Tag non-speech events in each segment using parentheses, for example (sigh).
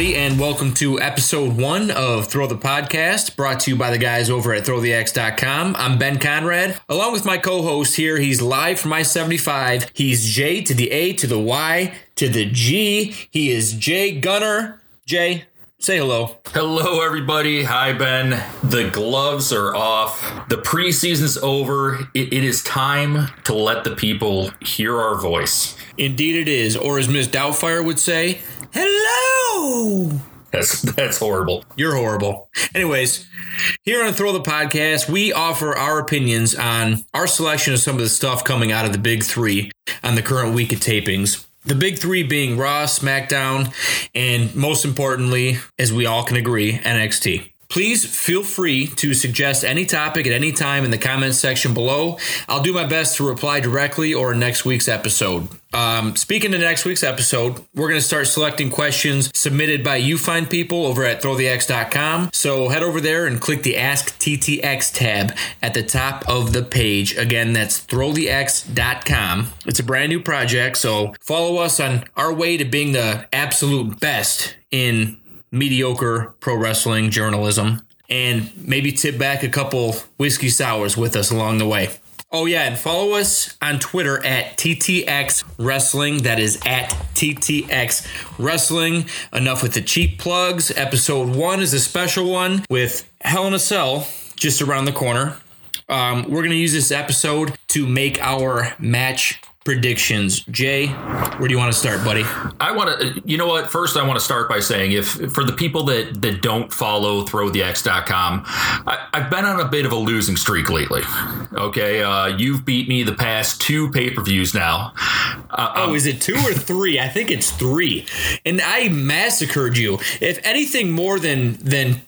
everybody, and welcome to episode one of Throw the Podcast, brought to you by the guys over at ThrowTheX.com. I'm Ben Conrad, along with my co host here. He's live from I 75. He's J to the A to the Y to the G. He is Jay Gunner. Jay, say hello. Hello, everybody. Hi, Ben. The gloves are off. The preseason's over. It, it is time to let the people hear our voice. Indeed, it is. Or as Miss Doubtfire would say, hello. That's that's horrible. You're horrible. Anyways, here on Throw the Podcast, we offer our opinions on our selection of some of the stuff coming out of the Big Three on the current week of tapings. The big three being Raw, SmackDown, and most importantly, as we all can agree, NXT. Please feel free to suggest any topic at any time in the comments section below. I'll do my best to reply directly or in next week's episode. Um, speaking of next week's episode, we're going to start selecting questions submitted by you find people over at throwthex.com. So head over there and click the Ask TTX tab at the top of the page. Again, that's throwthex.com. It's a brand new project, so follow us on our way to being the absolute best in mediocre pro wrestling journalism and maybe tip back a couple whiskey sours with us along the way. Oh, yeah, and follow us on Twitter at TTX Wrestling. That is at TTX Wrestling. Enough with the cheap plugs. Episode one is a special one with Hell in a Cell just around the corner. Um, we're going to use this episode to make our match predictions. Jay, where do you want to start, buddy? I want to, you know what? First, I want to start by saying if for the people that that don't follow throwthex.com, I, I've been on a bit of a losing streak lately. Okay, uh, you've beat me the past two pay per views now. Uh, oh, um, is it two or three? I think it's three, and I massacred you. If anything more than than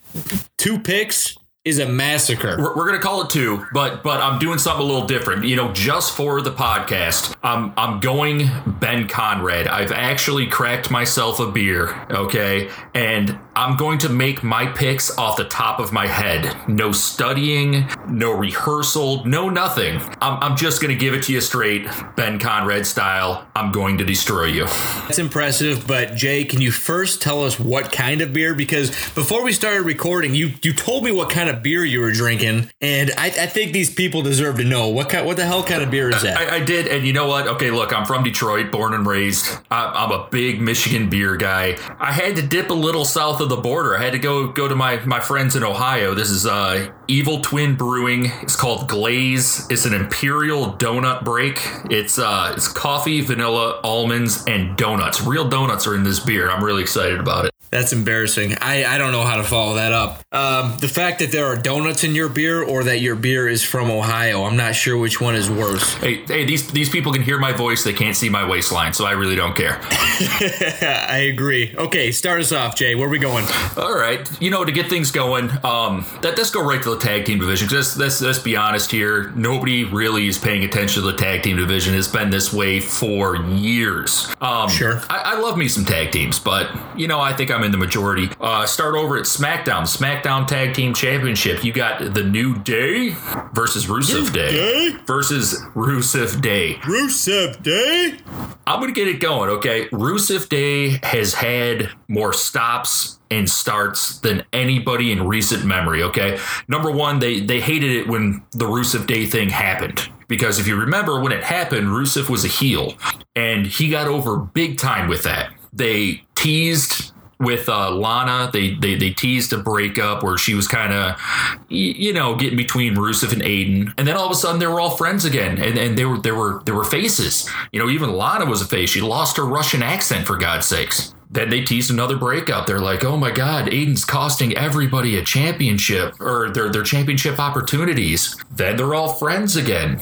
two picks is a massacre. We're, we're, gonna call it two, but but I'm doing something a little different. You know, just for the podcast, I'm I'm going Ben Conrad. I've actually cracked myself a beer, okay, and I'm going to make my picks off the top of my head. No studying, no rehearsal, no nothing. I'm I'm just gonna give it to you straight, Ben Conrad style. I'm going to destroy you. That's impressive, but Jay, can you first tell us what kind of beer? Because before we started recording, you you told me what kind of beer you were drinking, and I, I think these people deserve to know what kind, what the hell kind of beer is that? I, I, did, and you know what? Okay, look, I'm from Detroit, born and raised. I, am a big Michigan beer guy. I had to dip a little south of the border. I had to go go to my my friends in Ohio. This is uh, Evil Twin Brewing. It's called Glaze. It's an imperial donut break. It's uh, it's coffee, vanilla, almonds, and donuts. Real donuts are in this beer. I'm really excited about it. That's embarrassing. I, I don't know how to follow that up. Um, the fact that there are donuts in your beer or that your beer is from Ohio, I'm not sure which one is worse. Hey, hey, these these people can hear my voice. They can't see my waistline, so I really don't care. (laughs) I agree. Okay, start us off, Jay. Where are we going? All right. You know, to get things going, um, that let's go right to the tag team division. Let's, let's let's be honest here. Nobody really is paying attention to the tag team division. It's been this way for years. Um, sure. I, I love me some tag teams, but you know, I think I'm in the majority. Uh, start over at SmackDown, SmackDown Tag Team Championship. You got the New Day versus Rusev Day. Day versus Rusev Day. Rusev Day. I'm gonna get it going. Okay, Rusev Day has had more stops and starts than anybody in recent memory. Okay, number one, they they hated it when the Rusev Day thing happened because if you remember when it happened, Rusev was a heel and he got over big time with that. They teased with uh, Lana. They, they they teased a breakup where she was kind of, you know, getting between Rusev and Aiden, and then all of a sudden they were all friends again, and, and they were there were there were faces. You know, even Lana was a face. She lost her Russian accent for God's sakes. Then they teased another breakup. They're like, "Oh my God, Aiden's costing everybody a championship or their their championship opportunities." Then they're all friends again.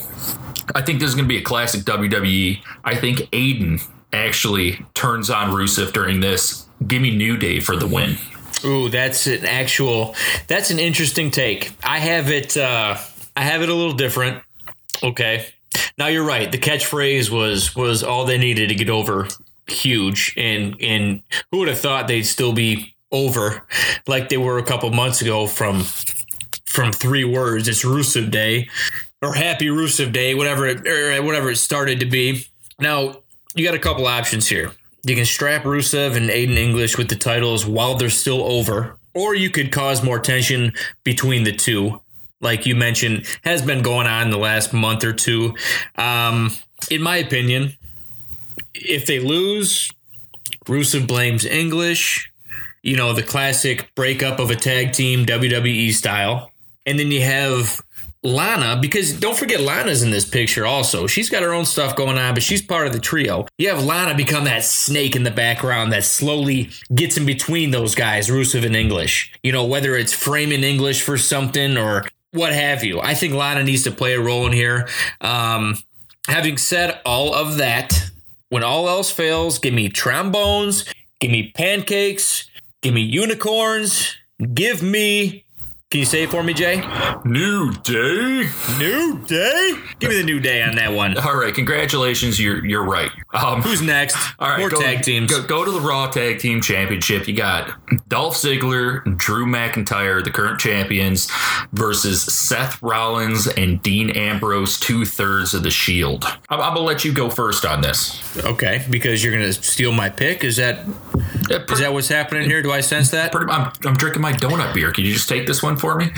I think this is going to be a classic WWE. I think Aiden actually turns on Rusev during this Give me New Day for the win. Ooh, that's an actual. That's an interesting take. I have it. Uh, I have it a little different. Okay. Now you're right. The catchphrase was was all they needed to get over huge, and and who would have thought they'd still be over like they were a couple months ago from from three words. It's Rusev Day or Happy Rusev Day, whatever it or whatever it started to be. Now you got a couple options here You can strap Rusev and Aiden English with the titles while they're still over, or you could cause more tension between the two. Like you mentioned, has been going on in the last month or two. Um, in my opinion, if they lose, Rusev blames English. You know, the classic breakup of a tag team WWE style. And then you have Lana, because don't forget Lana's in this picture also. She's got her own stuff going on, but she's part of the trio. You have Lana become that snake in the background that slowly gets in between those guys, Rusev and English. You know, whether it's framing English for something or what have you. I think Lana needs to play a role in here. Um, having said all of that, when all else fails, give me trombones, give me pancakes, give me unicorns, give me. Can you say it for me, Jay? New Day. New Day? Give me the New Day on that one. All right, congratulations. You're you're right. Um, Who's next? all right, More go, tag teams. Go, go to the Raw Tag Team Championship. You got Dolph Ziggler, Drew McIntyre, the current champions, versus Seth Rollins and Dean Ambrose, two thirds of the Shield. I'm, I'm gonna let you go first on this. Okay, because you're gonna steal my pick. Is that Yeah, is that what's happening here? Do I sense that? pretty- I'm, I'm drinking my donut beer. Can you just take this one for me?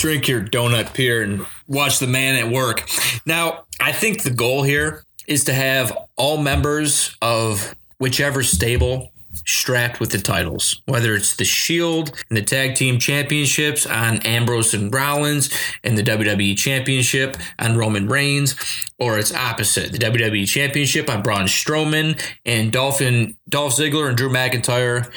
drink your donut beer and watch the man at work. Now, I think the goal here is to have all members of whichever stable strapped with the titles, whether it's the Shield and the Tag Team Championships on Ambrose and Rollins and the WWE Championship on Roman Reigns, or it's opposite the WWE Championship on Braun Strowman and Dolph, and, Dolph Ziggler and Drew McIntyre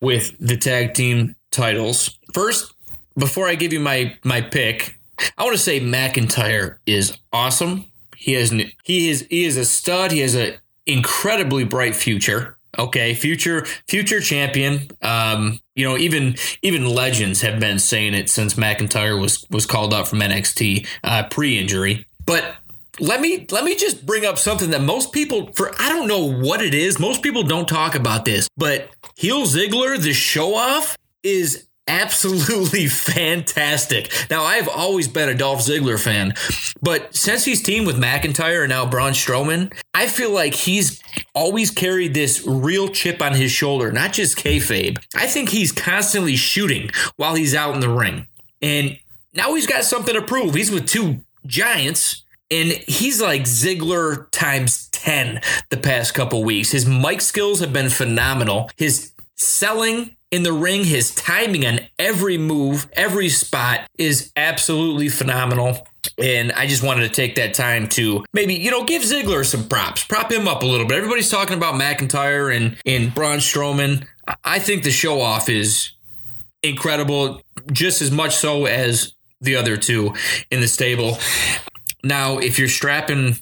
with the Tag Team titles. First, before I give you my my pick, I want to say McIntyre is awesome. He has he is he is a stud. He has an incredibly bright future. Okay, future future champion. Um, you know, even even legends have been saying it since McIntyre was was called up from NXT uh, pre-injury. But let me let me just bring up something that most people for I don't know what it is. Most people don't talk about this, but heel Ziggler, the show off, is absolutely (laughs) fantastic. Now I've always been a Dolph Ziggler fan, but since he's teamed with McIntyre and now Braun Strowman, I feel like he's always carried this real chip on his shoulder, not just kayfabe. I think he's constantly shooting while he's out in the ring, and now he's got something to prove. He's with two giants. And he's like Ziggler times 10 the past couple weeks. His mic skills have been phenomenal. His selling in the ring, his timing on every move, every spot is absolutely phenomenal. And I just wanted to take that time to maybe, you know, give Ziggler some props, prop him up a little bit. Everybody's talking about McIntyre and, and Braun Strowman. I think the show off is incredible, just as much so as the other two in the stable. Now, if you're strapping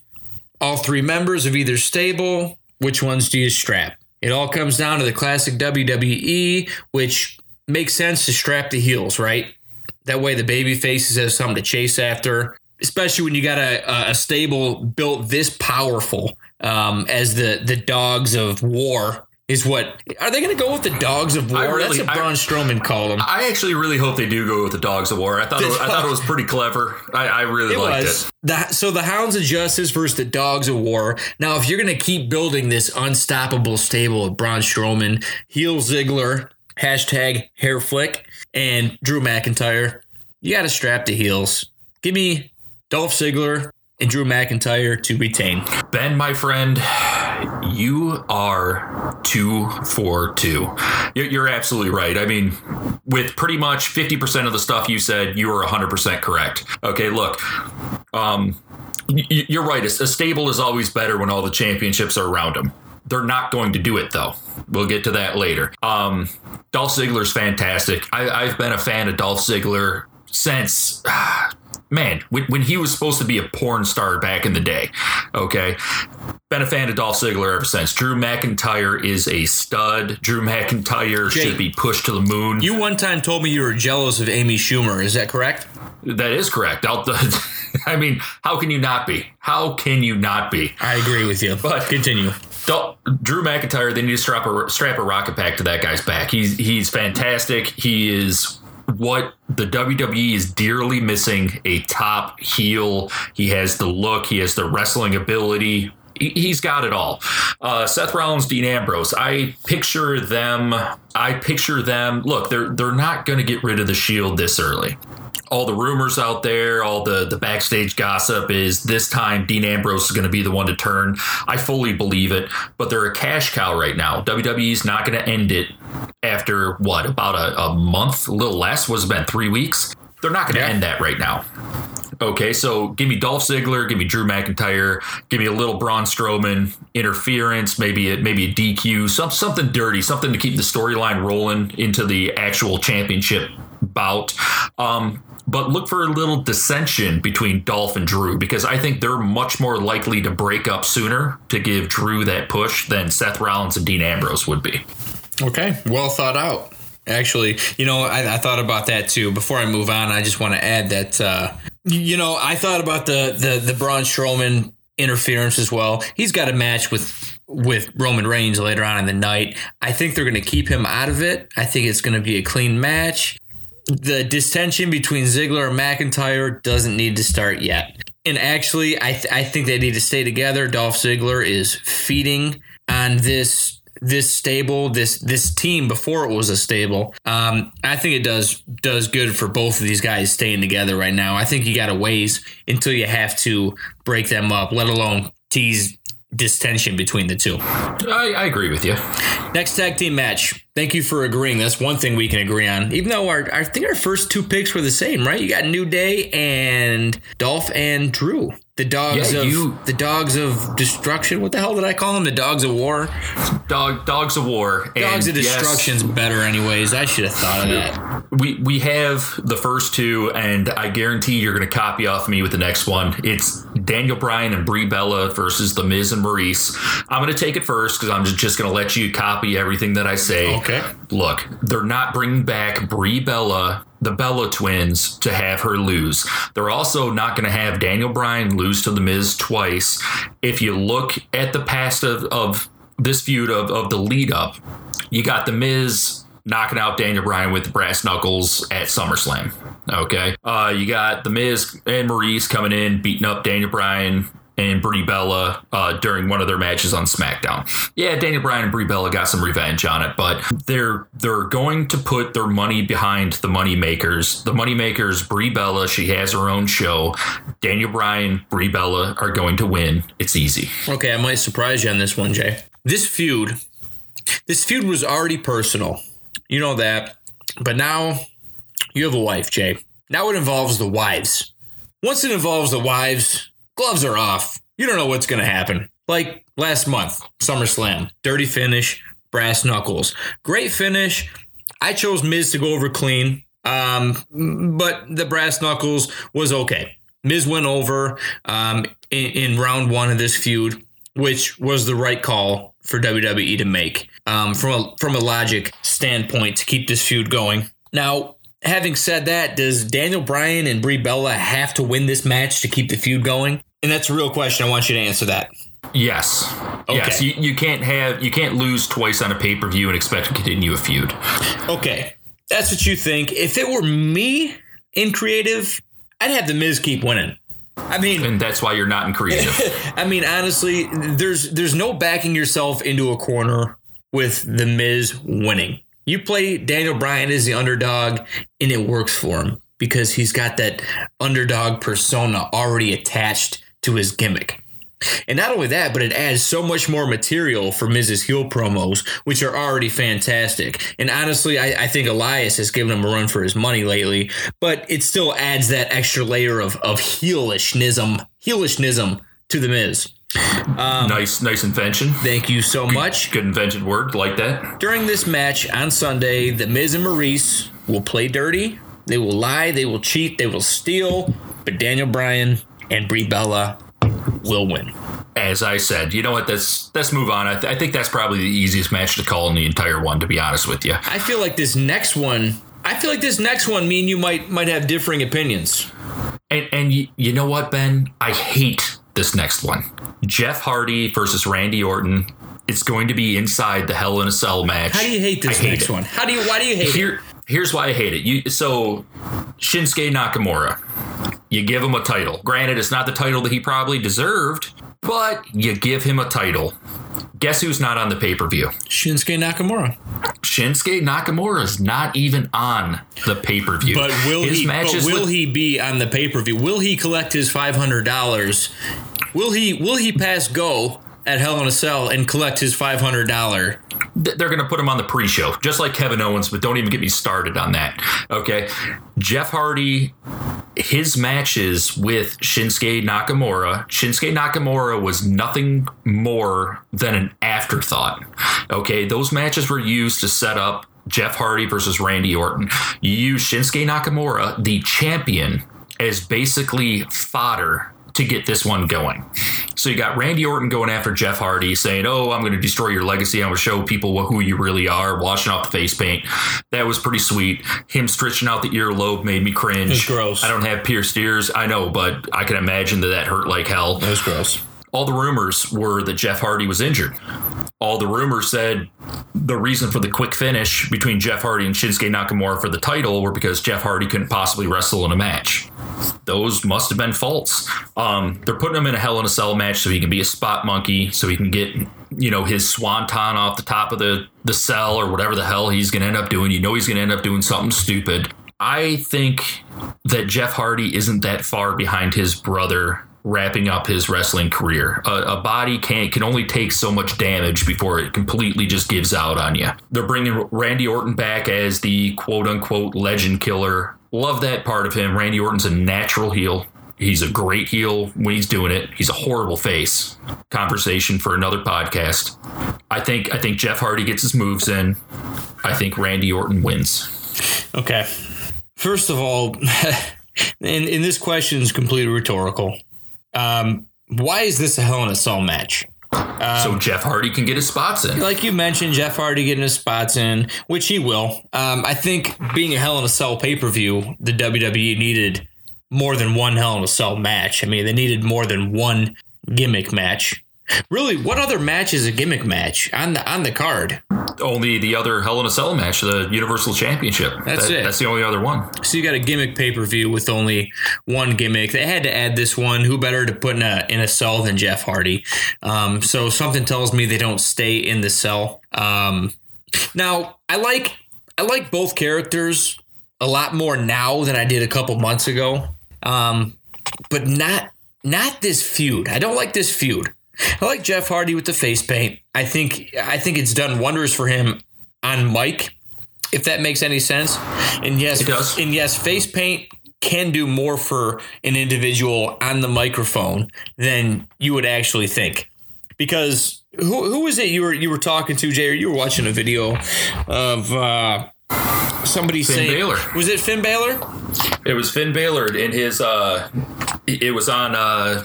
all three members of either stable, which ones do you strap? It all comes down to the classic WWE, which makes sense to strap the heels, right? That way the baby faces have something to chase after, especially when you got a, a stable built this powerful um, as the, the dogs of war. Is what are they going to go with the dogs of war? Really- That's what Braun Strowman called them. I actually really hope they do go with the Dogs of War. I thought it was, I thought it was pretty clever. I, I really It liked was. it. The, so the Hounds of Justice versus the Dogs of War. Now, if you're going to keep building this unstoppable stable of Braun Strowman, Heel Ziggler, hashtag hair flick, and Drew McIntyre, you got to strap the heels. Give me Dolph Ziggler and Drew McIntyre to retain. Ben, my friend, you are two for two. You're, absolutely right. I mean, with pretty much 50% of the stuff you said, you are 100% correct. Okay, look, um, you're right. A, stable is always better when all the championships are around them. They're not going to do it though. We'll get to that later. Um, Dolph Ziggler's fantastic. I, I've been a fan of Dolph Ziggler since man, when, when he was supposed to be a porn star back in the day. Okay. Been a fan of Dolph Ziggler ever since. Drew McIntyre is a stud. Drew McIntyre Jake, should be pushed to the moon. You one time told me you were jealous of Amy Schumer. Is that correct? that is correct. I'll, (laughs) I mean, how can you not be? How can you not be? I agree with you. But- continue. Drew McIntyre, they need to strap a strap a rocket pack to that guy's back. He's he's fantastic. He is what the WWE is dearly missing a top heel. He has the look, he has the wrestling ability. He's got it all. Uh, Seth Rollins, Dean Ambrose. I picture them. I picture them. Look, they're they're not going to get rid of the Shield this early. All the rumors out there, all the the backstage gossip is this time Dean Ambrose is going to be the one to turn. I fully believe it, but they're a cash cow right now. WWE's not going to end it after what about a, a month, a little less. Was it been three weeks? They're not going to yeah. end that right now. Okay, so give me Dolph Ziggler, give me Drew McIntyre, give me a little Braun Strowman interference, maybe a, maybe a DQ, some something dirty, something to keep the storyline rolling into the actual championship bout. Um, but look for a little dissension between Dolph and Drew because I think they're much more likely to break up sooner to give Drew that push than Seth Rollins and Dean Ambrose would be. Okay, well thought out. Actually, you know, I, I, thought about that too. Before I move on, I just want to add that, uh, you know, I thought about the the the Braun Strowman interference as well. He's got a match with with Roman Reigns later on in the night. I think they're going to keep him out of it. I think it's going to be a clean match. The distension between Ziggler and McIntyre doesn't need to start yet. And actually, I th- I think they need to stay together. Dolph Ziggler is feeding on this this stable, this this team before it was a stable. Um, I think it does does good for both of these guys staying together right now. I think you got to ways until you have to break them up, let alone tease distension between the two. I, I, agree with you. Next tag team match. Thank you for agreeing. That's one thing we can agree on. Even though our I think our first two picks were the same, right? You got New Day and Dolph and Drew. The dogs yeah, of you, the dogs of destruction. What the hell did I call them? The dogs of war. Dog dogs of war. Dogs of destruction's yes, better, anyways. I should have thought of that. We we have the first two, and I guarantee you're going to copy off me with the next one. It's Daniel Bryan and Brie Bella versus The Miz and Maurice. I'm going to take it first because I'm just, just going to let you copy everything that I say. Okay. Look, they're not bringing back Brie Bella the Bella twins to have her lose. They're also not going to have Daniel Bryan lose to The Miz twice. If you look at the past of, of this feud of, of the lead up, you got The Miz knocking out Daniel Bryan with brass knuckles at SummerSlam. Okay. Uh, you got The Miz and Maurice coming in, beating up Daniel Bryan and Brie Bella uh, during one of their matches on SmackDown. Yeah, Daniel Bryan and Brie Bella got some revenge on it, but they're they're going to put their money behind the money makers. The money makers, Brie Bella, she has her own show. Daniel Bryan, Brie Bella are going to win. It's easy. Okay, I might surprise you on this one, Jay. This feud, this feud was already personal. You know that, but now you have a wife, Jay. Now it involves the wives. Once it involves the wives, gloves are off. You don't know what's going to happen. Like last month, SummerSlam, dirty finish, brass knuckles. Great finish. I chose Miz to go over clean, um, but the brass knuckles was okay. Miz went over um, in, in, round one of this feud, which was the right call for WWE to make um, from a from a logic standpoint to keep this feud going. Now, having said that, does Daniel Bryan and Brie Bella have to win this match to keep the feud going? And that's a real question. I want you to answer that. Yes. Okay. Yes. You, you can't have you can't lose twice on a pay per view and expect to continue a feud. Okay. That's what you think. If it were me in creative, I'd have the Miz keep winning. I mean, and that's why you're not in creative. (laughs) I mean, honestly, there's there's no backing yourself into a corner with the Miz winning. You play Daniel Bryan as the underdog, and it works for him because he's got that underdog persona already attached to his gimmick. And not only that, but it adds so much more material for Miz's Heel promos, which are already fantastic. And honestly, I, I, think Elias has given him a run for his money lately, but it still adds that extra layer of, of heelishness, heelishness to the Miz. Um, nice, nice invention. Thank you so much. Good invented word, like that. During this match on Sunday, the Miz and Maurice will play dirty. They will lie. They will cheat. They will steal. But Daniel Bryan and Brie Bella will win. As I said, you know what? Let's let's move on. I, th- I think that's probably the easiest match to call in the entire one. To be honest with you, I feel like this next one. I feel like this next one, me and you might might have differing opinions. And and you, you know what, Ben? I hate this next one. Jeff Hardy versus Randy Orton. It's going to be inside the Hell in a Cell match. How do you hate this hate next it. one? How do you? Why do you hate Here, it? Here's why I hate it. You so Shinsuke Nakamura you give him a title. Granted, it's not the title that he probably deserved, but you give him a title. Guess who's not on the pay per view? Shinsuke Nakamura. Shinsuke Nakamura is not even on the pay per view. But will His he? But will with- he be on the pay per view? Will he collect his five hundred dollars? Will he? Will he pass go at Hell in a Cell and collect his five hundred dollar? they're going to put him on the pre-show, just like Kevin Owens. But don't even get me started on that. Okay, Jeff Hardy, his matches with Shinsuke Nakamura. Shinsuke Nakamura was nothing more than an afterthought. Okay, those matches were used to set up Jeff Hardy versus Randy Orton. You use Shinsuke Nakamura, the champion, as basically fodder to get this one going. So you got Randy Orton going after Jeff Hardy, saying, "Oh, I'm going to destroy your legacy. I'm going to show people who you really are." Washing off the face paint, that was pretty sweet. Him stretching out the earlobe made me cringe. It's gross. I don't have pierced ears, I know, but I can imagine that that hurt like hell. That was gross. All the rumors were that Jeff Hardy was injured. All the rumors said the reason for the quick finish between Jeff Hardy and Shinsuke Nakamura for the title were because Jeff Hardy couldn't possibly wrestle in a match. Those must have been false. Um, they're putting him in a Hell in a Cell match so he can be a spot monkey, so he can get you know his swanton off the top of the the cell or whatever the hell he's going to end up doing. You know he's going to end up doing something stupid. I think that Jeff Hardy isn't that far behind his brother wrapping up his wrestling career. A, a body can can only take so much damage before it completely just gives out on you. They're bringing Randy Orton back as the quote unquote legend killer. Love that part of him. Randy Orton's a natural heel. He's a great heel when he's doing it. He's a horrible face. Conversation for another podcast. I think I think Jeff Hardy gets his moves in. I think Randy Orton wins. Okay. First of all, (laughs) and, and this question is completely rhetorical. Um, why is this a Hell in a Cell match? So Jeff Hardy can get his spots in. Like you mentioned, Jeff Hardy getting his spots in, which he will. Um, I think being a Hell in a Cell pay per view, the WWE needed more than one Hell in a Cell match. I mean, they needed more than one gimmick match. Really, what other match is a gimmick match on the on the card? Only the other Hell in a Cell match, the Universal Championship. That's That- it. That's the only other one. So you got a gimmick pay per view with only one gimmick. They had to add this one. Who better to put in a in a cell than Jeff Hardy? Um, so something tells me they don't stay in the cell. Um, now I like I like both characters a lot more now than I did a couple months ago. Um, but not not this feud. I don't like this feud. I like Jeff Hardy with the face paint. I think I think it's done wonders for him on mic if that makes any sense. And yes, It does. and yes, face paint can do more for an individual on the microphone than you would actually think. Because who who was it you were you were talking to, Jay? Or you were watching a video of uh, somebody saying Balor. was it Finn Balor? It was Finn Balor in his. Uh, it was on uh,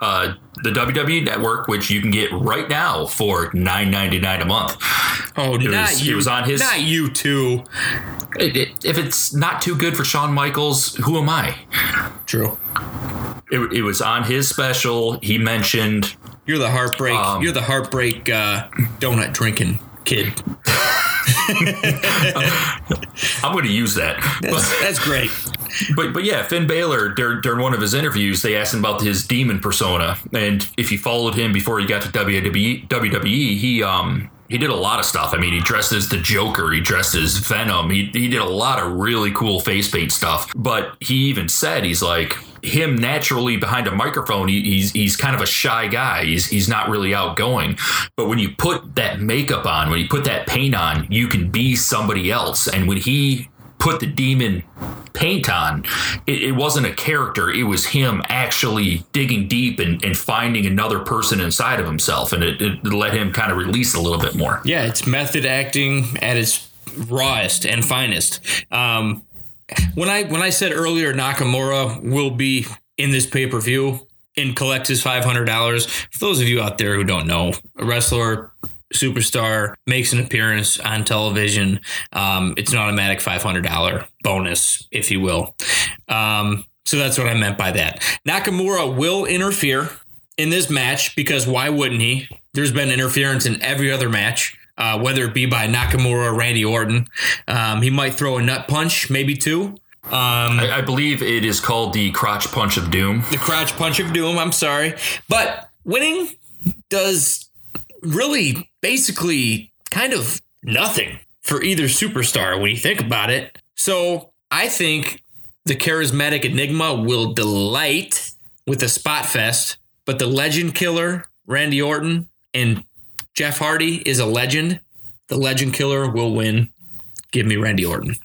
uh, the WWE Network, which you can get right now for nine ninety nine a month. Oh, It not was- it was on his- Not you too. It, it, if it's not too good for Shawn Michaels, who am I? True. It, it was on his special. He mentioned You're the heartbreak. Um, you're the heartbreak uh, donut drinking kid. (laughs) (laughs) I'm going to use that. That's, that's great. But but yeah, Finn Balor during, during one of his interviews, they asked him about his demon persona, and if you followed him before he got to WWE, WWE, he um he did a lot of stuff. I mean, he dressed as the Joker, he dressed as Venom, he he did a lot of really cool face paint stuff. But he even said he's like him naturally behind a microphone. He, he's he's kind of a shy guy. He's he's not really outgoing. But when you put that makeup on, when you put that paint on, you can be somebody else. And when he put the demon paint on, it, it wasn't a character. It was him actually digging deep and, and finding another person inside of himself. And it, it let him kind of release a little bit more. Yeah, it's method acting at its rawest and finest. Um, when I when I said earlier Nakamura will be in this pay per view and collect his five hundred dollars. For those of you out there who don't know, a wrestler superstar makes an appearance on television. Um, it's an automatic five hundred dollar bonus, if you will. Um, so that's what I meant by that. Nakamura will interfere in this match because why wouldn't he? There's been interference in every other match, uh, whether it be by Nakamura or Randy Orton. Um, he might throw a nut punch, maybe two. Um, I, I believe it is called the crotch punch of doom. the crotch punch of doom. I'm sorry, but winning does really basically kind of nothing for either superstar when you think about it. So I think the charismatic Enigma will delight with the spot fest, but the legend killer, Randy Orton, and Jeff Hardy is a legend. The legend killer will win. Give me Randy Orton.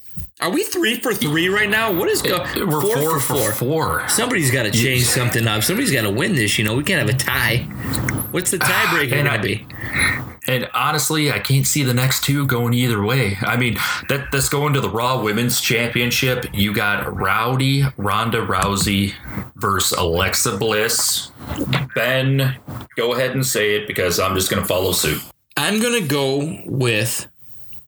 Are we three for three right now? What is going? We're four, for four. four. Somebody's got to change something up. Somebody's got to win this. You know, we can't have a tie. What's the tiebreaker And going to be? And honestly, I can't see the next two going either way. I mean, that that's going to the Raw Women's Championship. You got Rowdy Ronda Rousey versus Alexa Bliss. Ben, go ahead and say it because I'm just going to follow suit. I'm going to go with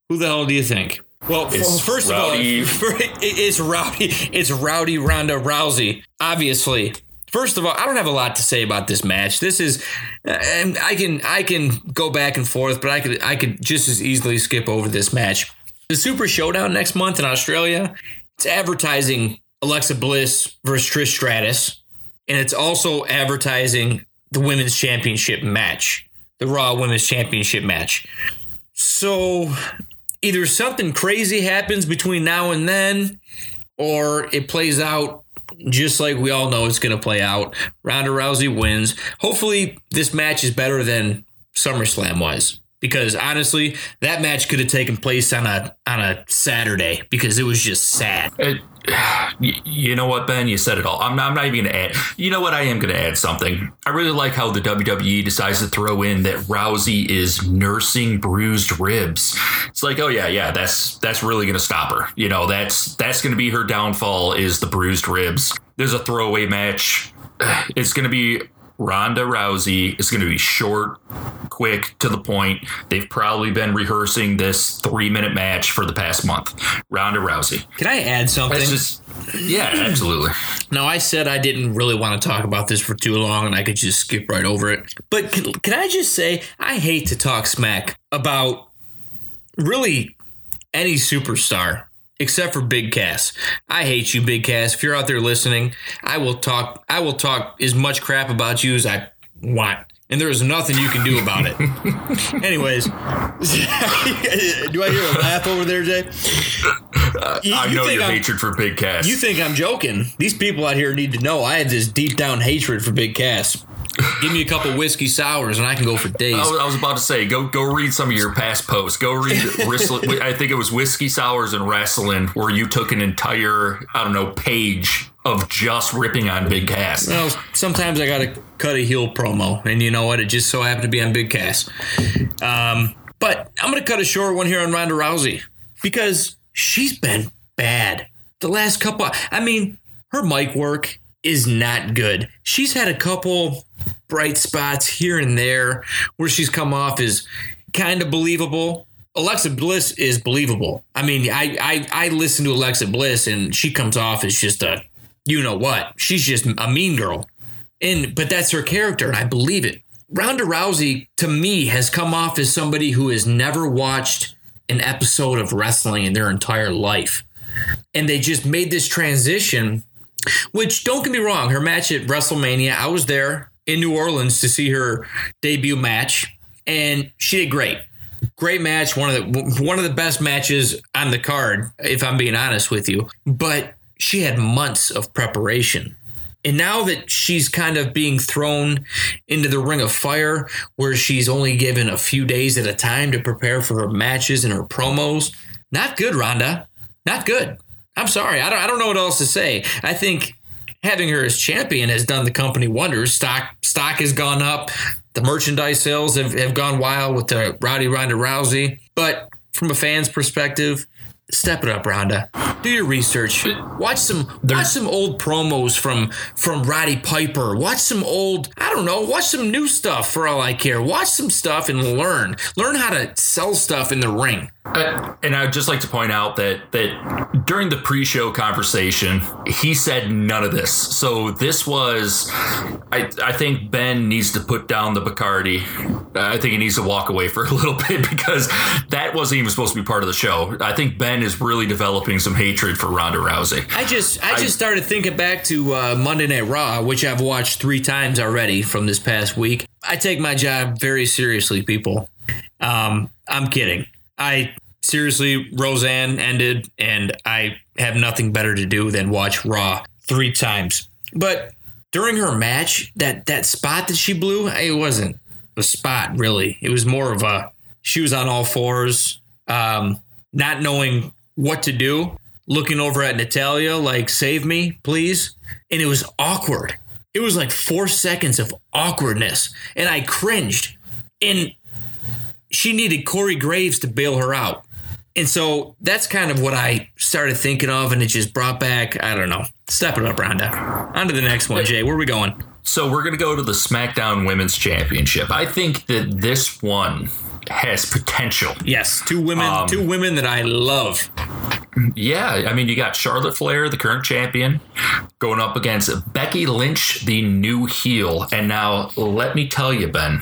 who the hell do you think? Well, It's first Rowdy- of all, (laughs) it's Rowdy. It's Rowdy Ronda Rousey. Obviously, first of all, I don't have a lot to say about this match. This is, and I can I can go back and forth, but I could I could just as easily skip over this match. The Super Showdown next month in Australia. It's advertising Alexa Bliss versus Trish Stratus, and it's also advertising the Women's Championship match, the Raw Women's Championship match. So either something crazy happens between now and then, or it plays out just like we all know it's going to play out. Ronda Rousey wins. Hopefully, this match is better than SummerSlam was. Because honestly, that match could have taken place on a on a Saturday because it was just sad. It, (sighs) you know what, Ben? You said it all. I'm not, I'm not even going to add. You know what? I am going to add something. I really like how the WWE decides to throw in that Rousey is nursing bruised ribs. It's like, oh yeah, yeah, that's that's really going to stop her. You know, that's that's going to be her downfall is the bruised ribs. There's a throwaway match. (sighs) It's going to be Ronda Rousey. It's going to be short, quick, to the point. They've probably been rehearsing this three minute match for the past month. Ronda Rousey. Can I add something? Just, yeah, (clears throat) absolutely. Now, I said I didn't really want to talk about this for too long and I could just skip right over it. But can, can I just say, I hate to talk smack about really any superstar except for Big Cass. I hate you, Big Cass. If you're out there listening, I will talk I will talk as much crap about you as I want. And there is nothing you can do about it. (laughs) Anyways, (laughs) do I hear a laugh over there, Jay? You- I know think your I'm- hatred for Big Cass. you think I'm joking? These people out here need to know I have this deep down hatred for Big Cass. Give me a couple whiskey sours and I can go for days. I was, I was about to say, go go read some of your past posts. Go read (laughs) wrestling. I think it was whiskey sours and wrestling, where you took an entire I don't know page of just ripping on Big Cass. Well, sometimes I got to cut a heel promo, and you know what? It just so happened to be on Big Cass. Um, but I'm going to cut a short one here on Ronda Rousey because she's been bad the last couple. I mean, her mic work is not good. She's had a couple bright spots here and there where she's come off as kind of believable. Alexa Bliss is believable. I mean, I, I I listen to Alexa Bliss and she comes off as just a you know what? She's just a mean girl. And but that's her character, and I believe it. Ronda Rousey, to me, has come off as somebody who has never watched an episode of wrestling in their entire life. And they just made this transition, which don't get me wrong, her match at WrestleMania, I was there in New Orleans to see her debut match, and she did great. Great match, one of the one of the best matches on the card, if I'm being honest with you. But she had months of preparation. And now that she's kind of being thrown into the ring of fire, where she's only given a few days at a time to prepare for her matches and her promos, not good, Ronda. Not good. I'm sorry. I don't, I don't know what else to say. I think having her as champion has done the company wonders. Stock stock has gone up. The merchandise sales have, have gone wild with the Rowdy Ronda Rousey. But from a fan's perspective, step it up, Ronda. Do your research. Watch some watch some old promos from from Roddy Piper. Watch some old I don't know. Watch some new stuff for all I care. Watch some stuff and learn. Learn how to sell stuff in the ring. Uh, and I'd just like to point out that that during the pre-show conversation, he said none of this. So this was, I I think Ben needs to put down the Bacardi. I think he needs to walk away for a little (laughs) bit because that wasn't even supposed to be part of the show. I think Ben is really developing some hatred for Ronda Rousey. I just I just started thinking back to uh, Monday Night Raw, which I've watched three times already from this past week. I take my job very seriously, people. Um, I'm kidding. I seriously, Roseanne ended, and I have nothing better to do than watch Raw three times. But during her match, that that spot that she blew, it wasn't a spot really. It was more of a she was on all fours, um, not knowing what to do, looking over at Natalya, like, "Save me, please," and it was awkward. It was like four seconds of awkwardness, and I cringed. And she needed Corey Graves to bail her out. And so that's kind of what I started thinking of, and it just brought back, I don't know. Step it up, Ronda. On to the next one, Jay. Where are we going? So we're going to go to the SmackDown Women's Championship. I think that this one has potential. Yes, two women, um, two women that I love. Yeah, I mean, you got Charlotte Flair, the current champion, going up against Becky Lynch, the new heel. And now, let me tell you, Ben,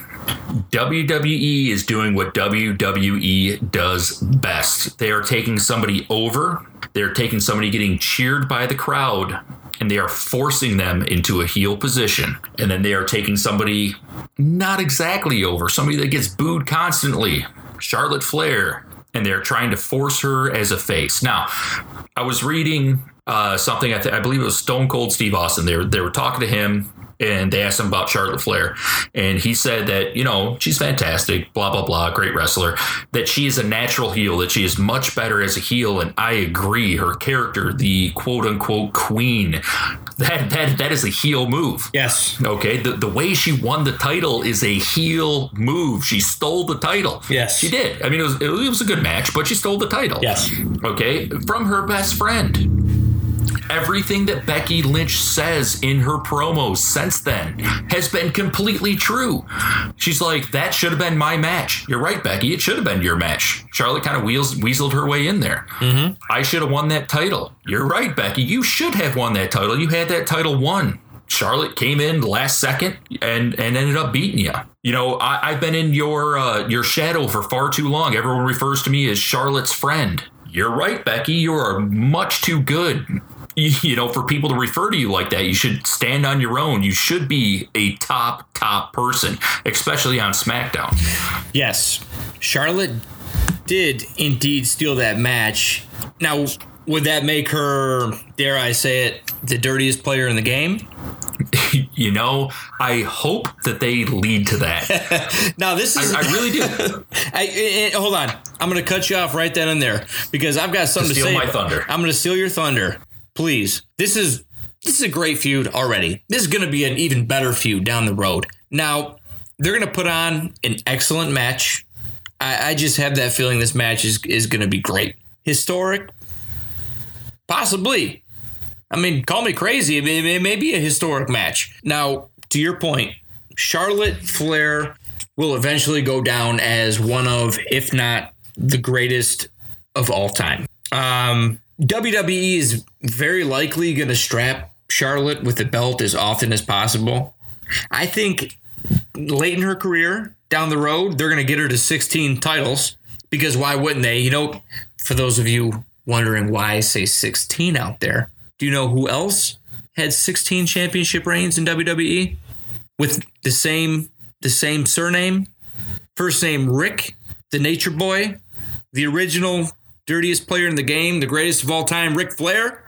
WWE is doing what WWE does best. They are taking somebody over, they're taking somebody getting cheered by the crowd, and they are forcing them into a heel position. And then they are taking somebody not exactly over, somebody that gets booed constantly. Charlotte Flair, and they're trying to force her as a face. Now, I was reading uh, something. I, th- I, believe it was Stone Cold Steve Austin. They were they were talking to him and they asked him about Charlotte Flair, and he said that you know she's fantastic, blah blah blah, great wrestler. That she is a natural heel, that she is much better as a heel, and I agree. Her character, the quote unquote queen, that that that is a heel move. Yes. Okay. The the way she won the title is a heel move. She stole the title. Yes. She did. I mean, it was it was a good match, but she stole the title. Yes. Okay, from her best friend everything that Becky Lynch says in her promos since then has been completely true. She's like, that should have been my match. You're right, Becky. It should have been your match. Charlotte kind of wheels, weaseled her way in there. Mm-hmm. I should have won that title. You're right, Becky. You should have won that title. You had that title won. Charlotte came in last second and and ended up beating you. You know, I, have been in your uh, your shadow for far too long. Everyone refers to me as Charlotte's friend. You're right, Becky. You are much too good you know, for people to refer to you like that, you should stand on your own. You should be a top, top person, especially on SmackDown. Yes. Charlotte did indeed steal that match. Now, would that make her, dare I say it, the dirtiest player in the game? (laughs) you know, I hope that they lead to that. (laughs) now, this is. I, I really do. (laughs) I, I, hold on. I'm going to cut you off right then and there because I've got something to, to say. my thunder. I'm going to steal your thunder please. This is this is a great feud already. This is going to be an even better feud down the road. Now, they're going to put on an excellent match. I, I just have that feeling this match is, is going to be great. Historic? Possibly. I mean, call me crazy. It may, it may be a historic match. Now, to your point, Charlotte Flair will eventually go down as one of, if not the greatest of all time. Um, WWE is very likely going to strap Charlotte with the belt as often as possible. I think late in her career, down the road, they're going to get her to 16 titles because why wouldn't they? You know, for those of you wondering why I say 16 out there, do you know who else had 16 championship reigns in WWE with the same the same surname? First name Ric, the Nature Boy, the original dirtiest player in the game, the greatest of all time, Ric Flair.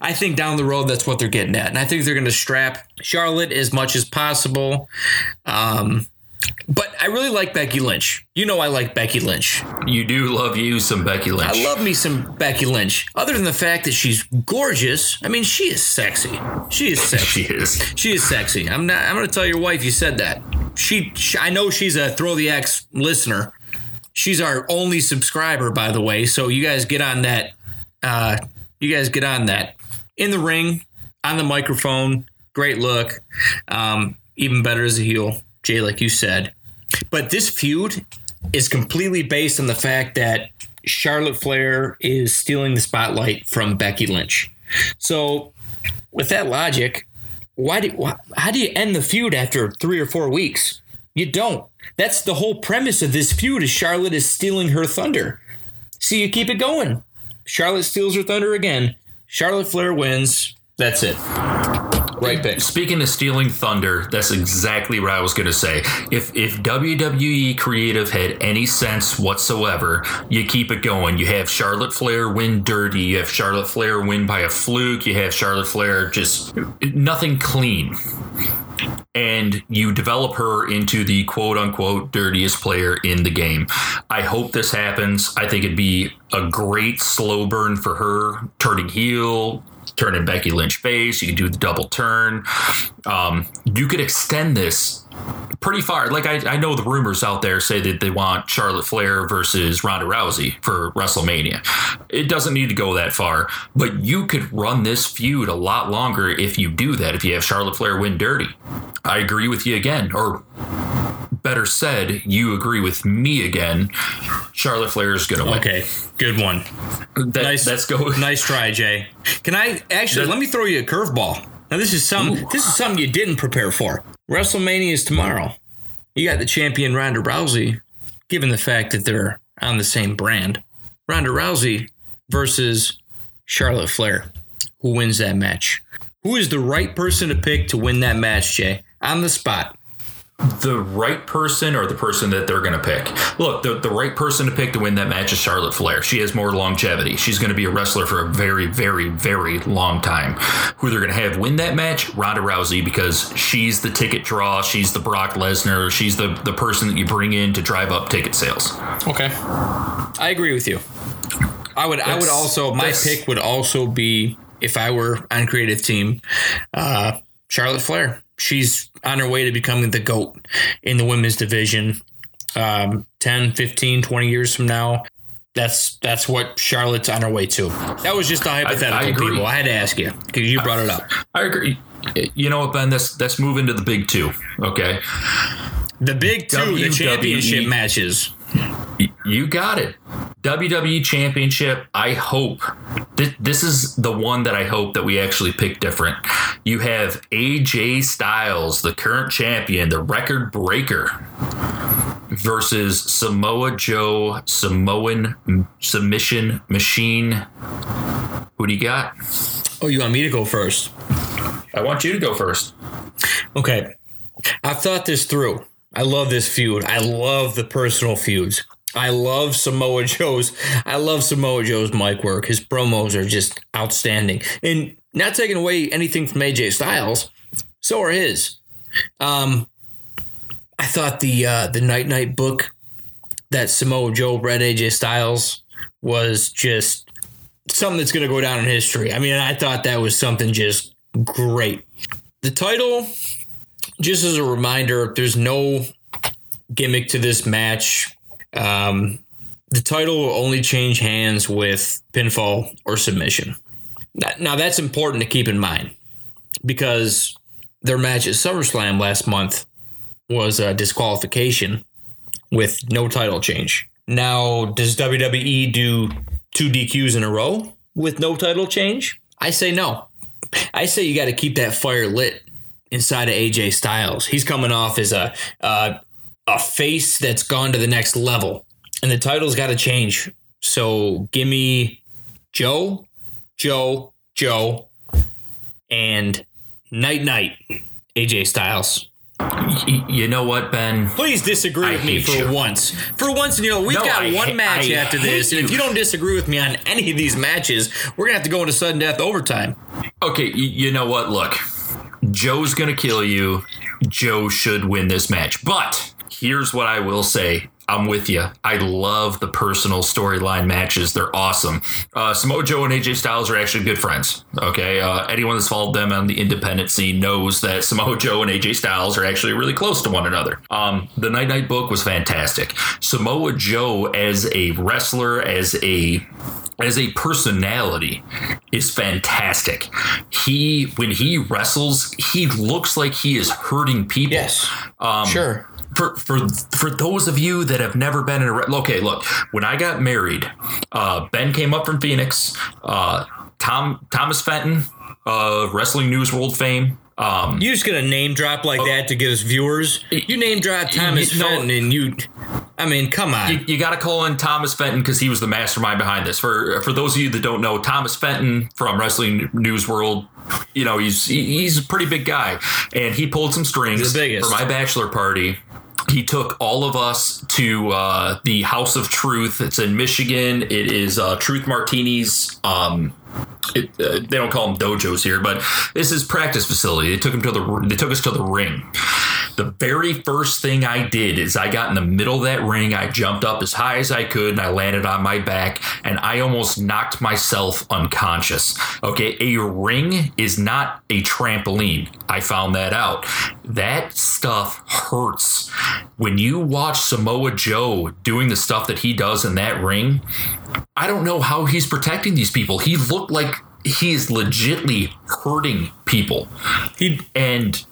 I think down the road that's what they're getting at, and I think they're going to strap Charlotte as much as possible. Um, but I really like Becky Lynch. You know, I like Becky Lynch. You do love you some Becky Lynch. I love me some Becky Lynch. Other than the fact that she's gorgeous, I mean, she is sexy. She is (laughs) sexy. she is. She is sexy. I'm not. I'm going to tell your wife you said that. She, she. I know she's a throw the X listener, She's our only subscriber, by the way. So you guys get on that. Uh, you guys get on that. In the ring, on the microphone, great look. Um, even better as a heel, Jay, like you said. But this feud is completely based on the fact that Charlotte Flair is stealing the spotlight from Becky Lynch. So, with that logic, why do why, how do you end the feud after three or four weeks? You don't. That's the whole premise of this feud is Charlotte is stealing her thunder. So you keep it going. Charlotte steals her thunder again. Charlotte Flair wins. That's it. Right pick. Speaking of stealing thunder, that's exactly what I was going to say. If if WWE creative had any sense whatsoever, you keep it going. You have Charlotte Flair win dirty. You have Charlotte Flair win by a fluke. You have Charlotte Flair just nothing clean. And you develop her into the quote unquote dirtiest player in the game. I hope this happens. I think it'd be a great slow burn for her, turning heel, turning Becky Lynch face. You can do the double turn. Um, you could extend this pretty far. Like I, I know the rumors out there say that they want Charlotte Flair versus Ronda Rousey for WrestleMania. It doesn't need to go that far, but you could run this feud a lot longer if you do that. If you have Charlotte Flair win dirty, I agree with you again, or better said, you agree with me again. Charlotte Flair is going to win. Okay, good one. That, Nice. Let's go. (laughs) Nice try, Jay. Can I actually That- let me throw you a curveball? Now this is some this is something you didn't prepare for. WrestleMania is tomorrow. You got the champion Ronda Rousey, given the fact that they're on the same brand. Ronda Rousey versus Charlotte Flair. Who wins that match? Who is the right person to pick to win that match, Jay? On the spot. The right person or the person that they're going to pick. Look, the, the right person to pick to win that match is Charlotte Flair. She has more longevity. She's going to be a wrestler for a very, very, very long time. Who they're going to have win that match? Ronda Rousey, because she's the ticket draw. She's the Brock Lesnar. She's the, the person that you bring in to drive up ticket sales. Okay. I agree with you. I would I would also my pick would also be if I were on creative team, uh, Charlotte Flair. She's on her way to becoming the GOAT in the women's division. Um, 10, 15, 20 years from now. That's that's what Charlotte's on her way to. That was just a hypothetical, I, agree. people. I had to ask you because you brought it up. I agree. You know what, Ben? Let's, let's move into the big two, okay? The big two, the championship matches. You got it. WWE Championship. I hope this, this is the one that I hope that we actually pick different. You have AJ Styles, the current champion, the record breaker, versus Samoa Joe, Samoan submission machine. Who do you got? Oh, you want me to go first? I want you to go first. Okay. I've thought this through. I love this feud. I love the personal feuds. I love Samoa (laughs) Joe's. I love Samoa Joe's mic work. His promos are just outstanding. And not taking away anything from AJ Styles, so are his. Um, I thought the uh, the Night Night book that Samoa Joe read AJ Styles was just something that's going to go down in history. I mean, I thought that was something just great. The title just as a reminder, there's no gimmick to this match. Um, the title will only change hands with pinfall or submission. Now, now that's important to keep in mind because their match at SummerSlam last month was a disqualification with no title change. Now, does WWE do two DQs in a row with no title change? I say no. I say you got to keep that fire lit inside of AJ Styles. He's coming off as a uh, a face that's gone to the next level, and the title's got to change. So give me Joe, Joe, Joe, and Night Night AJ Styles. You know what, Ben? Please disagree I with me for you. once. For once, you know, we've No, got I one ha- match I after this, hate and if you. you don't disagree with me on any of these matches, we're gonna have to go into sudden death overtime. Okay, you know what? Look, Joe's gonna kill you. Joe should win this match. But here's what I will say. I'm with you. I love the personal storyline matches. They're awesome. Uh, Samoa Joe and AJ Styles are actually good friends. Okay, uh, anyone that's followed them on the independent scene knows that (laughs) Samoa Joe and AJ Styles are actually really close to one another. Um, the Night Night book was fantastic. Samoa Joe as a wrestler, as a as a personality is fantastic. He when he wrestles, he looks like he is hurting people. Yes, Um, sure. For for for those of you that have never been in a okay, look, when I got married, uh, Ben came up from Phoenix. Uh, Tom Thomas Fenton, uh, Wrestling News World fame. Um, You just gonna name drop like that to get us viewers? You name drop Thomas you Fenton, and you. I mean, come on. you, you got to call in Thomas Fenton because he was the mastermind behind this. For for those of you that don't know, Thomas Fenton from Wrestling News World you know, he's he's a pretty big guy, and he pulled some strings for my bachelor party. He took all of us to uh, the House of Truth. It's in Michigan. It is uh, Truth Martini's. Um, it, uh, they don't call them dojos here, but this is practice facility. They took him to the. They took us to the ring. The very first thing I did is I got in the middle of that ring. I jumped up as high as I could and I landed on my back and I almost knocked myself unconscious. Okay, a ring is not a trampoline. I found that out. That stuff hurts. When you watch Samoa Joe doing the stuff that he does in that ring, I don't know how he's protecting these people. He looked like he's legitly hurting people. He, And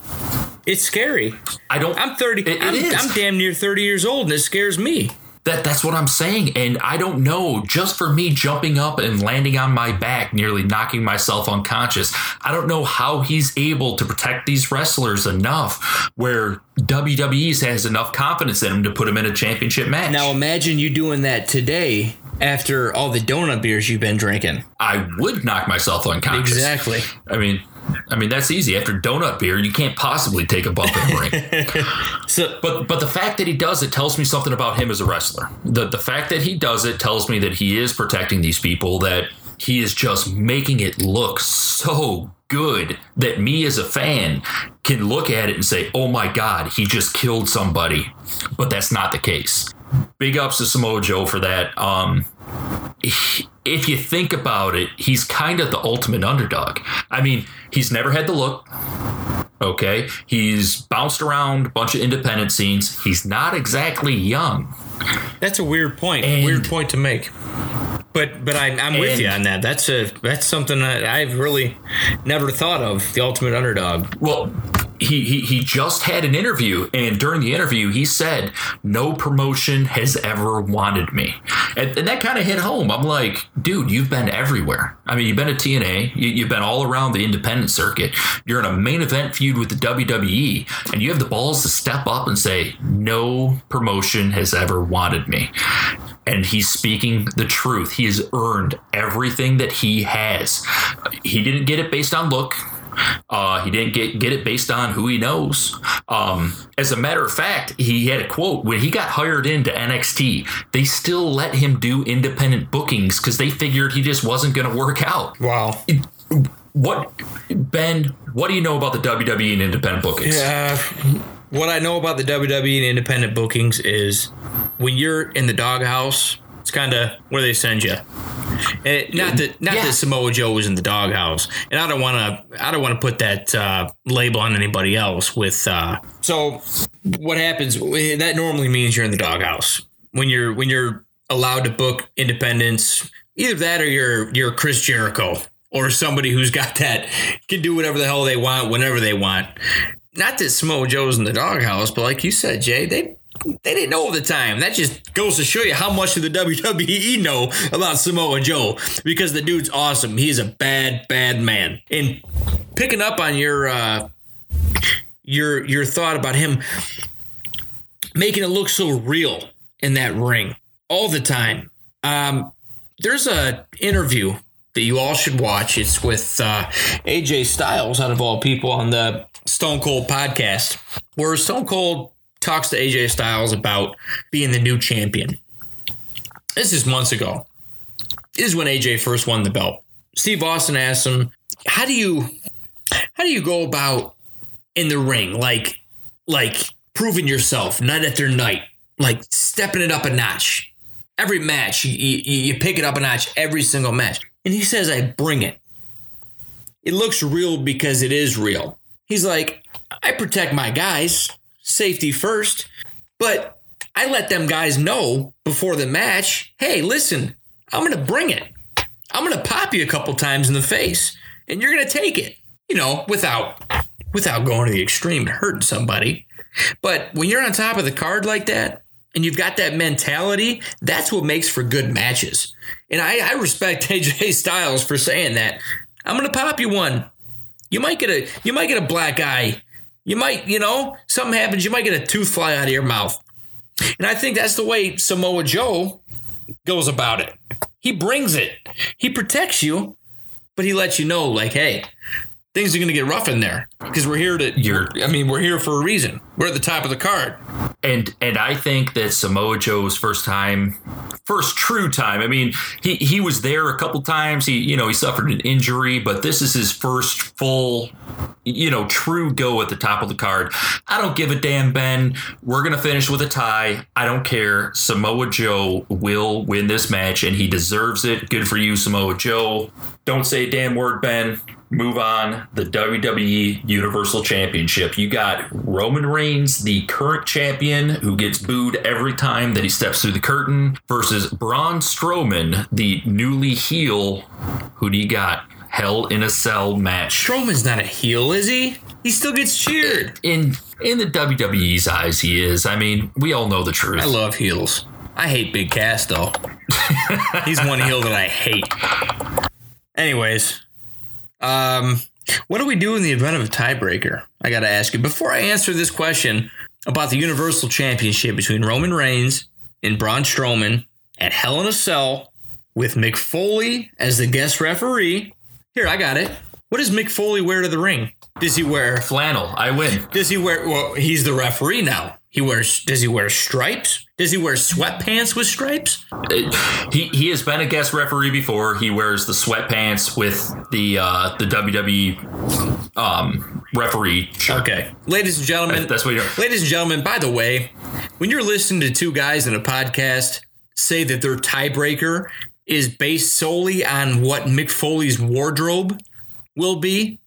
it's scary. I don't I'm 30. It- it I'm, is. I'm damn near 30 years old, and it scares me. That that's what I'm saying, and I don't know. Just for me jumping up and landing on my back, nearly knocking myself unconscious, I don't know how he's able to protect these wrestlers enough where WWE has enough confidence in him to put him in a championship match. Now imagine you doing that today after all the donut beers you've been drinking. I would knock myself unconscious. Exactly. I mean, I mean that's easy. After donut beer, you can't possibly take a bump the ring. (laughs) So But but the fact that he does it tells me something about him as a wrestler. The the fact that he does it tells me that he is protecting these people, that he is just making it look so good that me as a fan can look at it and say, "Oh my god, he just killed somebody." But that's not the case. Big ups to Samoa Joe for that. Um if you think about it, he's kind of the ultimate underdog. I mean, he's never had the look. Okay. He's bounced around a bunch of independent scenes. He's not exactly young. that's a weird point. And- weird point to make. But but I, I'm with you on that. That's a that's something that I've really never thought of. The ultimate underdog. Well, he, he he just had an interview, and during the interview, he said, "No promotion has ever wanted me," and, and that kind of hit home. I'm like, dude, you've been everywhere. I mean, you've been at TNA, you, you've been all around the independent circuit. You're in a main event feud with the WWE, and you have the balls to step up and say, "No promotion has ever wanted me." and he's speaking the truth. He has earned everything that he has. He didn't get it based on look. Uh, he didn't get get it based on who he knows. Um, as a matter of fact, he had a quote when he got hired into NXT. They still let him do independent bookings because they figured he just wasn't going to work out. Wow. What Ben? What do you know about the WWE and independent bookings? Yeah. what I know about the WWE and independent bookings is when you're in the doghouse, it's kind of where they send you. Eh, not that not Yeah. that Samoa Joe was in the doghouse, and I don't want to I don't want to put that uh, label on anybody else. With uh, so, what happens? That normally means you're in the doghouse when you're when you're allowed to book independents. Either that or you're you're Chris Jericho or somebody who's got that can do whatever the hell they want whenever they want not that Samoa Joe's in the doghouse, but like you said, Jay, they they didn't know at the time. That just goes to show you how much of the WWE know about Samoa Joe because the dude's awesome. He's a bad, bad man. And picking up on your uh, your your thought about him making it look so real in that ring all the time. Um, there's a interview that you all should watch. It's with uh, AJ Styles, out of all people, on the Stone Cold podcast, where Stone Cold talks to AJ Styles about being the new champion. This is months ago. This is when AJ first won the belt. Steve Austin asked him, "How do you, how do you go about in the ring, like, like proving yourself night after night, like stepping it up a notch? Every match, you, you, you pick it up a notch every single match." And he says, "I bring it. It looks real because it is real." He's like, "I protect my guys, safety first, but I let them guys know before the match, hey, listen, I'm going to bring it. I'm going to pop you a couple times in the face and you're going to take it, you know, without without going to the extreme and hurting somebody. But when you're on top of the card like that and you've got that mentality, that's what makes for good matches. And I, I respect (laughs) AJ Styles for saying that. I'm going to pop you one. You might get a you might get a black eye. You might, you know, something happens, you might get a tooth fly out of your mouth. And I think that's the way Samoa Joe goes about it. He brings it. He protects you, but he lets you know, like, hey, things are going to get rough in there because we're here to. You're- I mean, we're here for a reason. We're at the top of the card. and and I think that Samoa Joe's first time, first true time. I mean, he he was there a couple times. He you know he suffered an injury, but this is his first full, you know, true go at the top of the card. I don't give a damn, Ben. We're gonna finish with a tie. I don't care. Samoa Joe will win this match, and he deserves it. Good for you, Samoa Joe. Don't say a damn word, Ben move on the WWE Universal Championship. You got Roman Reigns, the current champion, who gets booed every time that he steps through the curtain, versus Braun Strowman, the newly heel. Who do you got? Hell in a Cell match. Strowman's not a heel, is he? He still gets cheered. In in the WWE's eyes, he is. I mean, we all know the truth. I love heels. I hate Big Cass though. (laughs) He's one heel that I hate. Anyways, um, what do we do in the event of a tiebreaker? I got to ask you before I answer this question about the Universal Championship between Roman Reigns and Braun Strowman at Hell in a Cell with Mick Foley as the guest referee. Here, I got it. What does Mick Foley wear to the ring? Does he wear Flannel, I win. does he wear? Well, he's the referee now. He wears. Does he wear stripes? Does he wear sweatpants with stripes? Uh, he he has been a guest referee before. He wears the sweatpants with the uh, the WWE um, referee shirt. Okay, ladies and gentlemen. That's what you're. Ladies and gentlemen, by the way, when you're listening to two guys in a podcast say that their tiebreaker is based solely on what Mick Foley's wardrobe will be,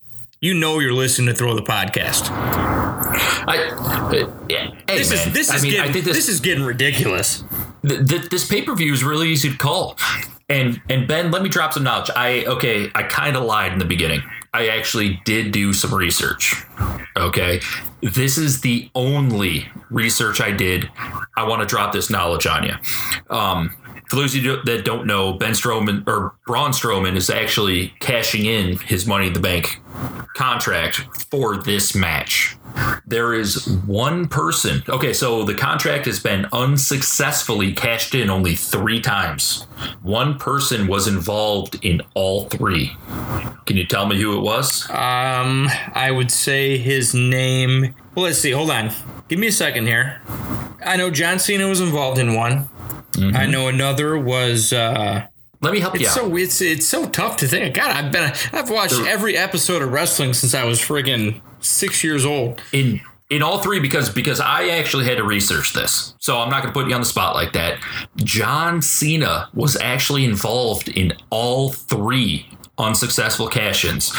you know you're listening to Throw the Podcast. I, uh, yeah, hey, This man. is this I is mean, getting I think this, this is getting ridiculous. th- th- this pay per view is really easy to call. And and Ben, let me drop some knowledge. I okay, I kind of lied in the beginning. I actually did do some research. Okay, this is the only research I did. I want to drop this knowledge on you. Um, for those of you that don't know, Ben Strowman or Braun Strowman is actually cashing in his Money in the Bank contract for this match. There is one person. Okay, so the contract has been unsuccessfully cashed in only three times. One person was involved in all three. Can you tell me who it was? Um, I would say his name. Well, let's see. Hold on. Give me a second here. I know John Cena was involved in one. I know another was. uh Let me help you It's out. so it's it's so tough to think. God, I've been I've watched The- every episode of wrestling since I was friggin' six years old. in in all three because because I actually had to research this. So I'm not going to put you on the spot like that. John Cena was actually involved in all three unsuccessful cash-ins.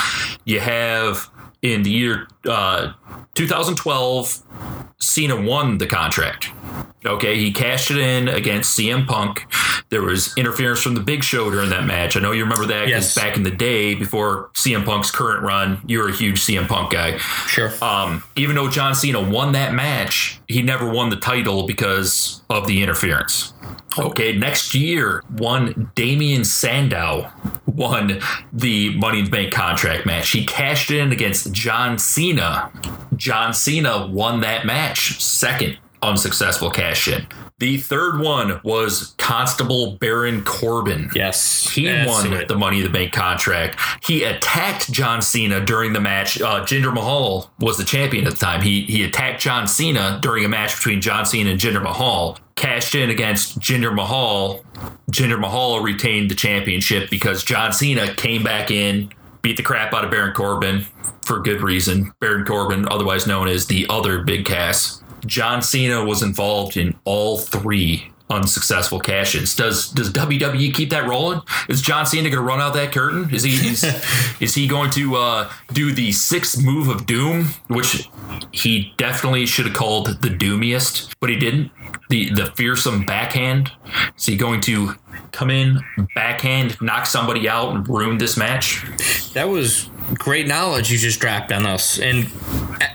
You have in the year uh, 2012 Cena won the contract. Okay, he cashed it in against CM Punk. There was interference from the Big Show during that match. I know you remember that 'cause Yes. back in the day before CM Punk's current run, you were a huge CM Punk guy. Sure. Um, even though John Cena won that match, he never won the title because of the interference. Okay, next year, one Damien Sandow won the Money in the Bank contract match. He cashed in against John Cena. John Cena won that match, second unsuccessful cash in. The third one was Constable Baron Corbin. yes, He won it. the Money in the Bank contract. He attacked John Cena during the match. Uh, Jinder Mahal was the champion at the time. He he attacked John Cena during a match between John Cena and Jinder Mahal. Cashed in against Jinder Mahal. Jinder Mahal retained the championship because John Cena came back in, beat the crap out of Baron Corbin for good reason. Baron Corbin, otherwise known as the other Big Cass. John Cena was involved in all three unsuccessful cash-ins. Does does WWE keep that rolling? Is John Cena going to run out that curtain? Is he is, (laughs) is he going to uh, do the sixth move of doom, which he definitely should have called the doomiest, but he didn't. The the fearsome backhand. Is he going to come in backhand, knock somebody out, and ruin this match? That was great knowledge you just dropped on us, and e-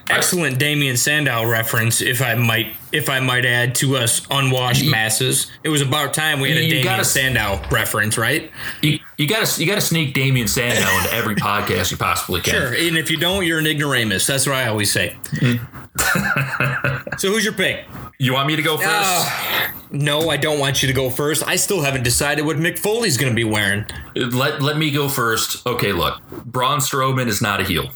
excellent Damien Sandow reference, if I might, if I might add to us unwashed masses. It was about time we had a You Damien gotta Sandow reference, right? You, you gotta you gotta sneak Damien Sandow into every (laughs) podcast you possibly can. Sure. And if you don't, you're an ignoramus. That's what I always say. Mm. (laughs) so who's your pick? You want me to go first? Uh, no, I don't want you to go first. I still haven't decided what Mick Foley's going to be wearing. Let let me go first. Okay, look, Braun Strowman is not a heel.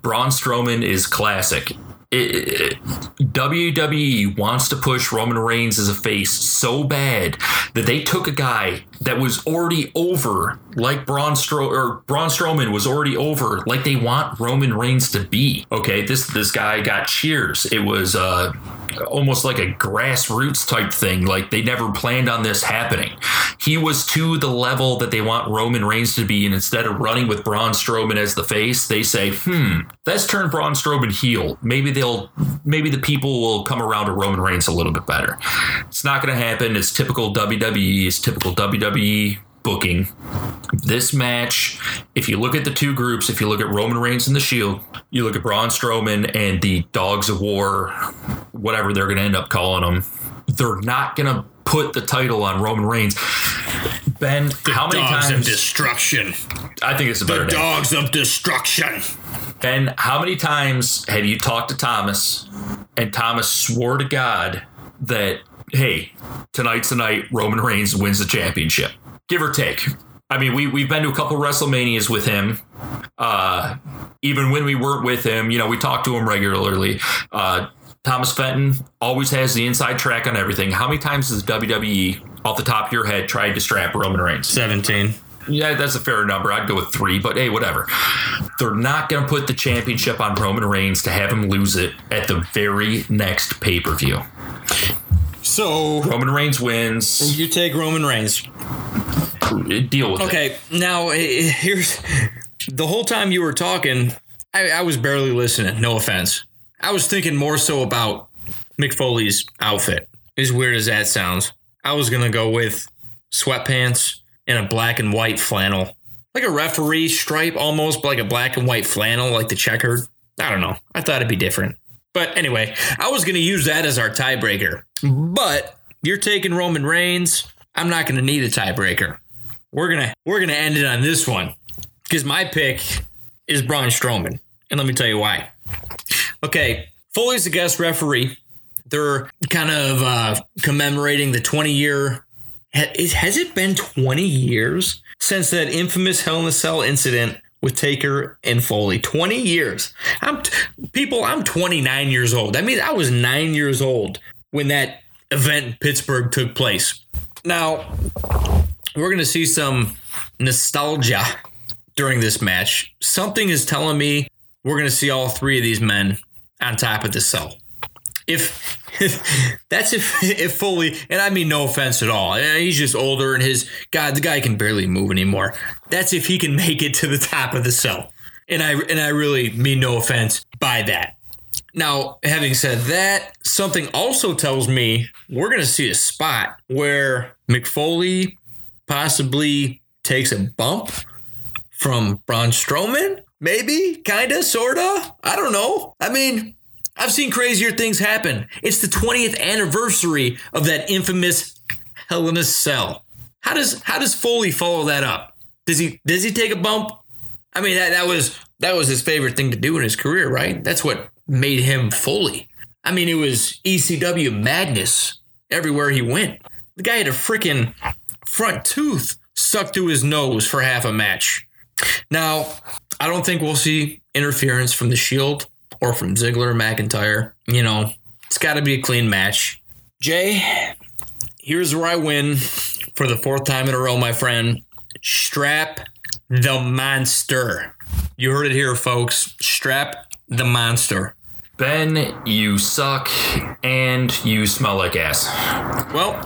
Braun Strowman is classic. It, it, WWE wants to push Roman Reigns as a face so bad that they took a guy that was already over, like Braun Stro or Braun Strowman was already over, like they want Roman Reigns to be. Okay, this this guy got cheers. It was uh, almost like a grassroots type thing. Like they never planned on this happening. He was to the level that they want Roman Reigns to be, and instead of running with Braun Strowman as the face, they say, "Hmm, let's turn Braun Strowman heel. Maybe they'll, maybe the people will come around to Roman Reigns a little bit better." It's not going to happen. It's typical WWE. It's typical WWE booking. This match, if you look at the two groups, if you look at Roman Reigns and the Shield, you look at Braun Strowman and the Dogs of War, whatever they're going to end up calling them, they're not going to put the title on Roman Reigns. Ben, The how many dogs times? of destruction. I think it's a better The name. dogs of destruction. Ben, how many times have you talked to Thomas and Thomas swore to God that, hey, tonight's the night Roman Reigns wins the championship? Give or take. I mean, we, we've been to a couple WrestleManias with him. Uh, even when we weren't with him, you know, we talked to him regularly. Uh, Thomas Fenton always has the inside track on everything. How many times has WWE, off the top of your head, tried to strap Roman Reigns? 17. Yeah, that's a fair number. I'd go with three, but hey, whatever. They're not going to put the championship on Roman Reigns to have him lose it at the very next pay per view. So Roman Reigns wins. you take Roman Reigns. Deal with it. Okay, now here's the whole time you were talking, I, I was barely listening. No offense. I was thinking more so about Mick Foley's outfit. As weird as that sounds, I was gonna go with sweatpants and a black and white flannel, like a referee stripe, almost like a black and white flannel, like the checkered. I don't know. I thought it'd be different. But anyway, I was gonna use that as our tiebreaker. But you're taking Roman Reigns. I'm not gonna need a tiebreaker we're gonna we're gonna end it on this one because my pick is Braun Strowman, and let me tell you why. Okay, Foley's the guest referee. They're kind of uh, commemorating the 20 year. Has it been 20 years since that infamous Hell in a Cell incident with Taker and Foley? 20 years. I'm t- people. I'm 29 years old. That means I was nine years old when that event in Pittsburgh took place. Now, we're going to see some nostalgia during this match. Something is telling me we're going to see all three of these men on top of the cell. If, that's if (laughs) if Foley, and I mean no offense at all, he's just older and his God, the guy can barely move anymore. That's if he can (laughs) make it to the top of the cell, and I and I really mean no offense by that. Now, having said that, something also tells me we're going to see a spot where Mick Foley possibly takes a bump from Braun Strowman. Maybe, kinda, sorta. I don't know. I mean, I've seen crazier things happen. It's the 20th anniversary of that infamous Hell in a Cell. How does how does Foley follow that up? Does he does he take a bump? I mean, that, that was that was his favorite thing to do in his career, right? That's what made him Foley. I mean, it was ECW madness everywhere he went. The guy had a freaking front tooth stuck to his nose for half a match. Now, I don't think we'll see interference from the Shield or from Ziggler McIntyre. You know, it's got to be a clean match. Jay, here's where I win for the fourth time in a row, my friend. Strap the monster. You heard it here, folks. Strap the monster. Ben, you suck and you smell like ass. Well,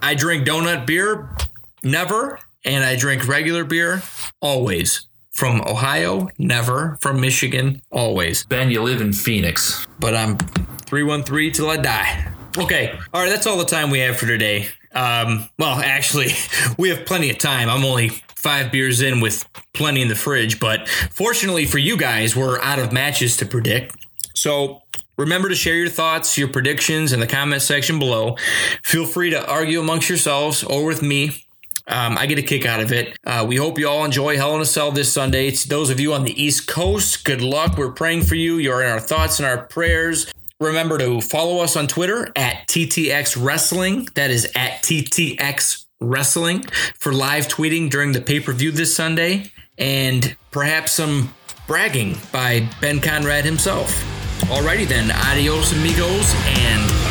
I drink donut beer, never, and I drink regular beer, always. From Ohio, never. From Michigan, always. Ben, you live in Phoenix. But I'm 313 till I die. Okay, all right, that's all the time we have for today. Um, well, actually, (laughs) we have plenty of time. I'm only five beers in with plenty in the fridge, but fortunately for you guys, we're out of matches to predict. So remember to share your thoughts, your predictions in the comment section below. Feel free to argue amongst yourselves or with me. Um, I get a kick out of it. Uh, we hope you all enjoy Hell in a Cell this Sunday. To those of you on the East Coast, good luck. We're praying for you. You're in our thoughts and our prayers. Remember to follow us on Twitter at TTX Wrestling. That is at TTX Wrestling for live tweeting during the pay per view this Sunday and perhaps some bragging by Ben Conrad himself. Alrighty then, adios amigos, and